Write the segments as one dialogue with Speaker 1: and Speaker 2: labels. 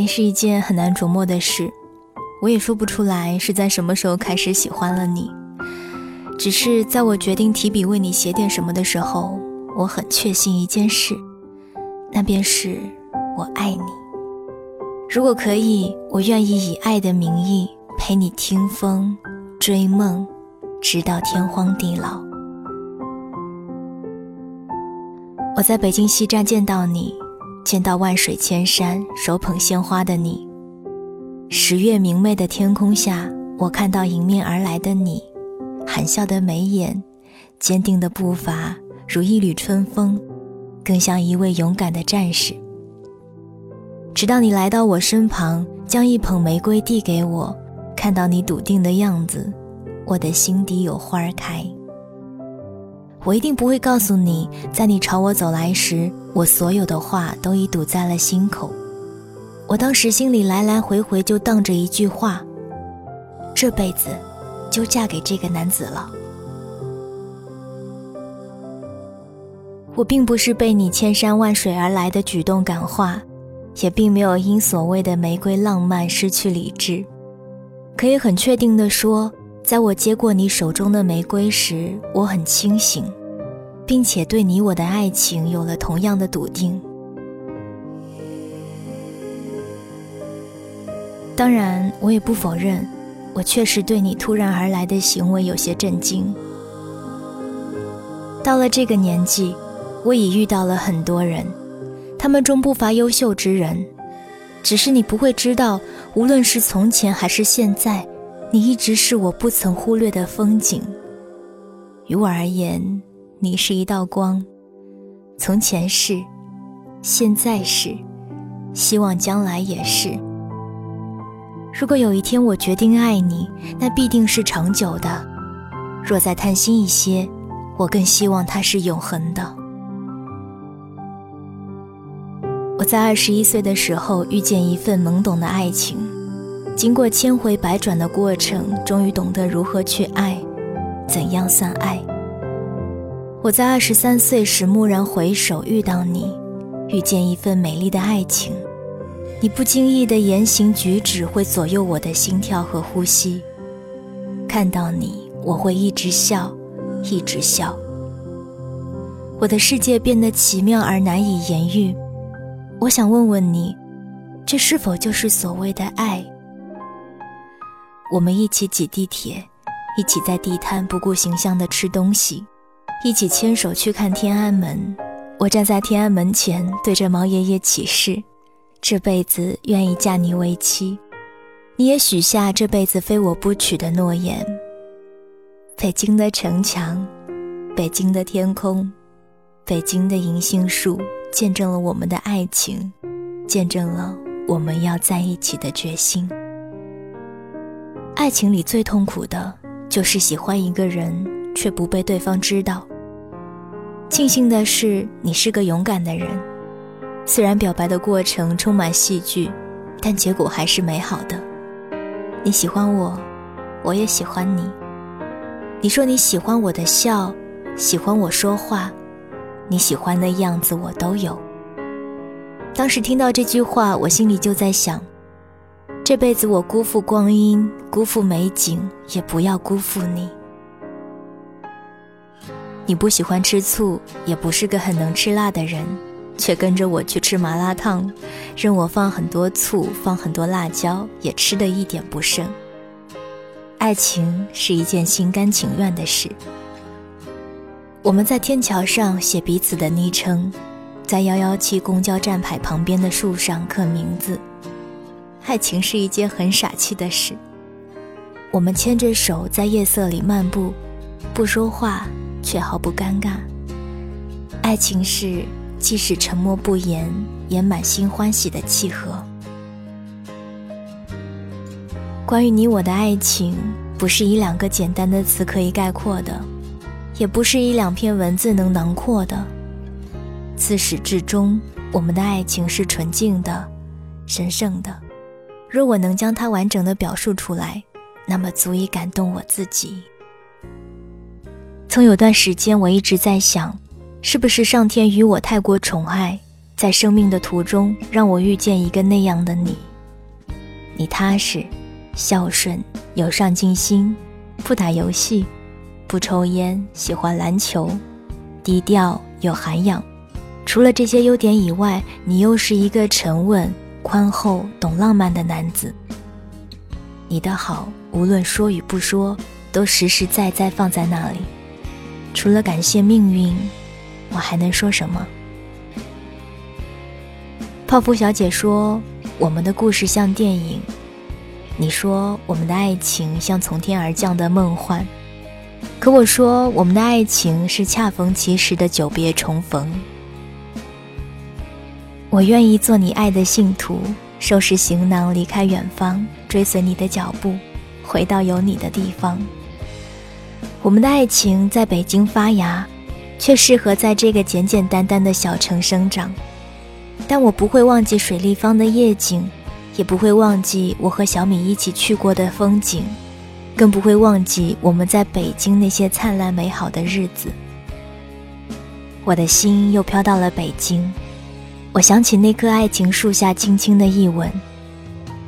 Speaker 1: 爱是一件很难琢磨的事，我也说不出来是在什么时候开始喜欢了你。只是在我决定提笔为你写点什么的时候，我很确信一件事，那便是我爱你。如果可以，我愿意以爱的名义陪你听风、追梦，直到天荒地老。我在北京西站见到你。见到万水千山手捧鲜花的你，十月明媚的天空下，我看到迎面而来的你，含笑的眉眼，坚定的步伐，如一缕春风，更像一位勇敢的战士。直到你来到我身旁，将一捧玫瑰递给我，看到你笃定的样子，我的心底有花开。我一定不会告诉你，在你朝我走来时，我所有的话都已堵在了心口。我当时心里来来回回就荡着一句话：这辈子就嫁给这个男子了。我并不是被你千山万水而来的举动感化，也并没有因所谓的玫瑰浪漫失去理智。可以很确定的说。在我接过你手中的玫瑰时，我很清醒，并且对你我的爱情有了同样的笃定。当然，我也不否认，我确实对你突然而来的行为有些震惊。到了这个年纪，我已遇到了很多人，他们中不乏优秀之人，只是你不会知道，无论是从前还是现在。你一直是我不曾忽略的风景，于我而言，你是一道光，从前是，现在是，希望将来也是。如果有一天我决定爱你，那必定是长久的；若再贪心一些，我更希望它是永恒的。我在二十一岁的时候遇见一份懵懂的爱情。经过千回百转的过程，终于懂得如何去爱，怎样算爱。我在二十三岁时蓦然回首，遇到你，遇见一份美丽的爱情。你不经意的言行举止会左右我的心跳和呼吸。看到你，我会一直笑，一直笑。我的世界变得奇妙而难以言喻。我想问问你，这是否就是所谓的爱？我们一起挤地铁，一起在地摊不顾形象的吃东西，一起牵手去看天安门。我站在天安门前，对着毛爷爷起誓，这辈子愿意嫁你为妻。你也许下这辈子非我不娶的诺言。北京的城墙，北京的天空，北京的银杏树，见证了我们的爱情，见证了我们要在一起的决心。爱情里最痛苦的就是喜欢一个人却不被对方知道。庆幸的是，你是个勇敢的人，虽然表白的过程充满戏剧，但结果还是美好的。你喜欢我，我也喜欢你。你说你喜欢我的笑，喜欢我说话，你喜欢的样子我都有。当时听到这句话，我心里就在想。这辈子我辜负光阴，辜负美景，也不要辜负你。你不喜欢吃醋，也不是个很能吃辣的人，却跟着我去吃麻辣烫，任我放很多醋，放很多辣椒，也吃得一点不剩。爱情是一件心甘情愿的事。我们在天桥上写彼此的昵称，在幺幺七公交站牌旁边的树上刻名字。爱情是一件很傻气的事。我们牵着手在夜色里漫步，不说话却毫不尴尬。爱情是即使沉默不言，也满心欢喜的契合。关于你我的爱情，不是一两个简单的词可以概括的，也不是一两篇文字能囊括的。自始至终，我们的爱情是纯净的、神圣的。若我能将它完整的表述出来，那么足以感动我自己。曾有段时间，我一直在想，是不是上天与我太过宠爱，在生命的途中让我遇见一个那样的你，你踏实、孝顺、有上进心，不打游戏，不抽烟，喜欢篮球，低调有涵养。除了这些优点以外，你又是一个沉稳、宽厚、懂浪漫的男子。你的好，无论说与不说，都实实在在放在那里。除了感谢命运，我还能说什么？泡芙小姐说：“我们的故事像电影。”你说：“我们的爱情像从天而降的梦幻。”可我说：“我们的爱情是恰逢其时的久别重逢。”我愿意做你爱的信徒，收拾行囊离开远方，追随你的脚步，回到有你的地方。我们的爱情在北京发芽，却适合在这个简简单单的小城生长。但我不会忘记水立方的夜景，也不会忘记我和小米一起去过的风景，更不会忘记我们在北京那些灿烂美好的日子。我的心又飘到了北京，我想起那棵爱情树下轻轻的一吻，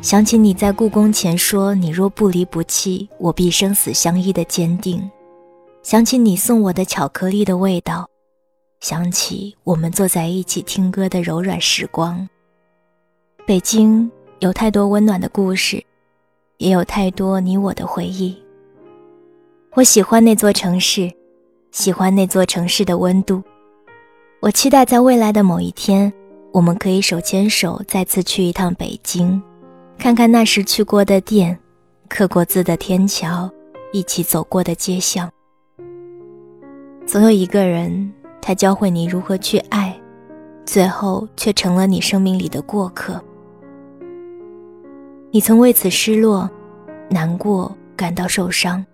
Speaker 1: 想起你在故宫前说“你若不离不弃，我必生死相依”的坚定，想起你送我的巧克力的味道。想起我们坐在一起听歌的柔软时光。北京有太多温暖的故事，也有太多你我的回忆。我喜欢那座城市，喜欢那座城市的温度。我期待在未来的某一天，我们可以手牵手再次去一趟北京，看看那时去过的店，刻过字的天桥，一起走过的街巷。总有一个人。他教会你如何去爱，最后却成了你生命里的过客。你曾为此失落、难过、感到受伤，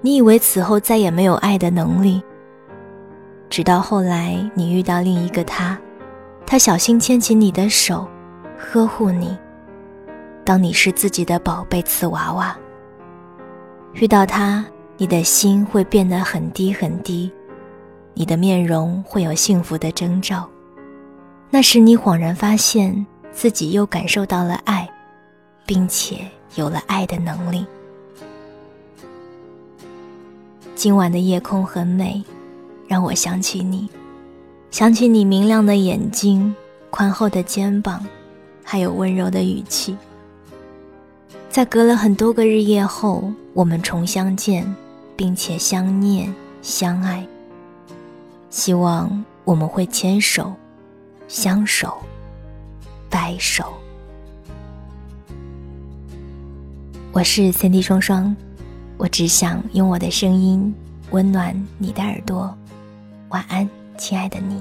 Speaker 1: 你以为此后再也没有爱的能力。直到后来，你遇到另一个他，他小心牵起你的手，呵护你，当你是自己的宝贝瓷娃娃。遇到他，你的心会变得很低很低。你的面容会有幸福的征兆，那时你恍然发现自己又感受到了爱，并且有了爱的能力。今晚的夜空很美，让我想起你，想起你明亮的眼睛、宽厚的肩膀，还有温柔的语气。在隔了很多个日夜后，我们重相见，并且相念相爱。希望我们会牵手、相守、白首。我是三 D 双双，我只想用我的声音温暖你的耳朵。晚安，亲爱的你。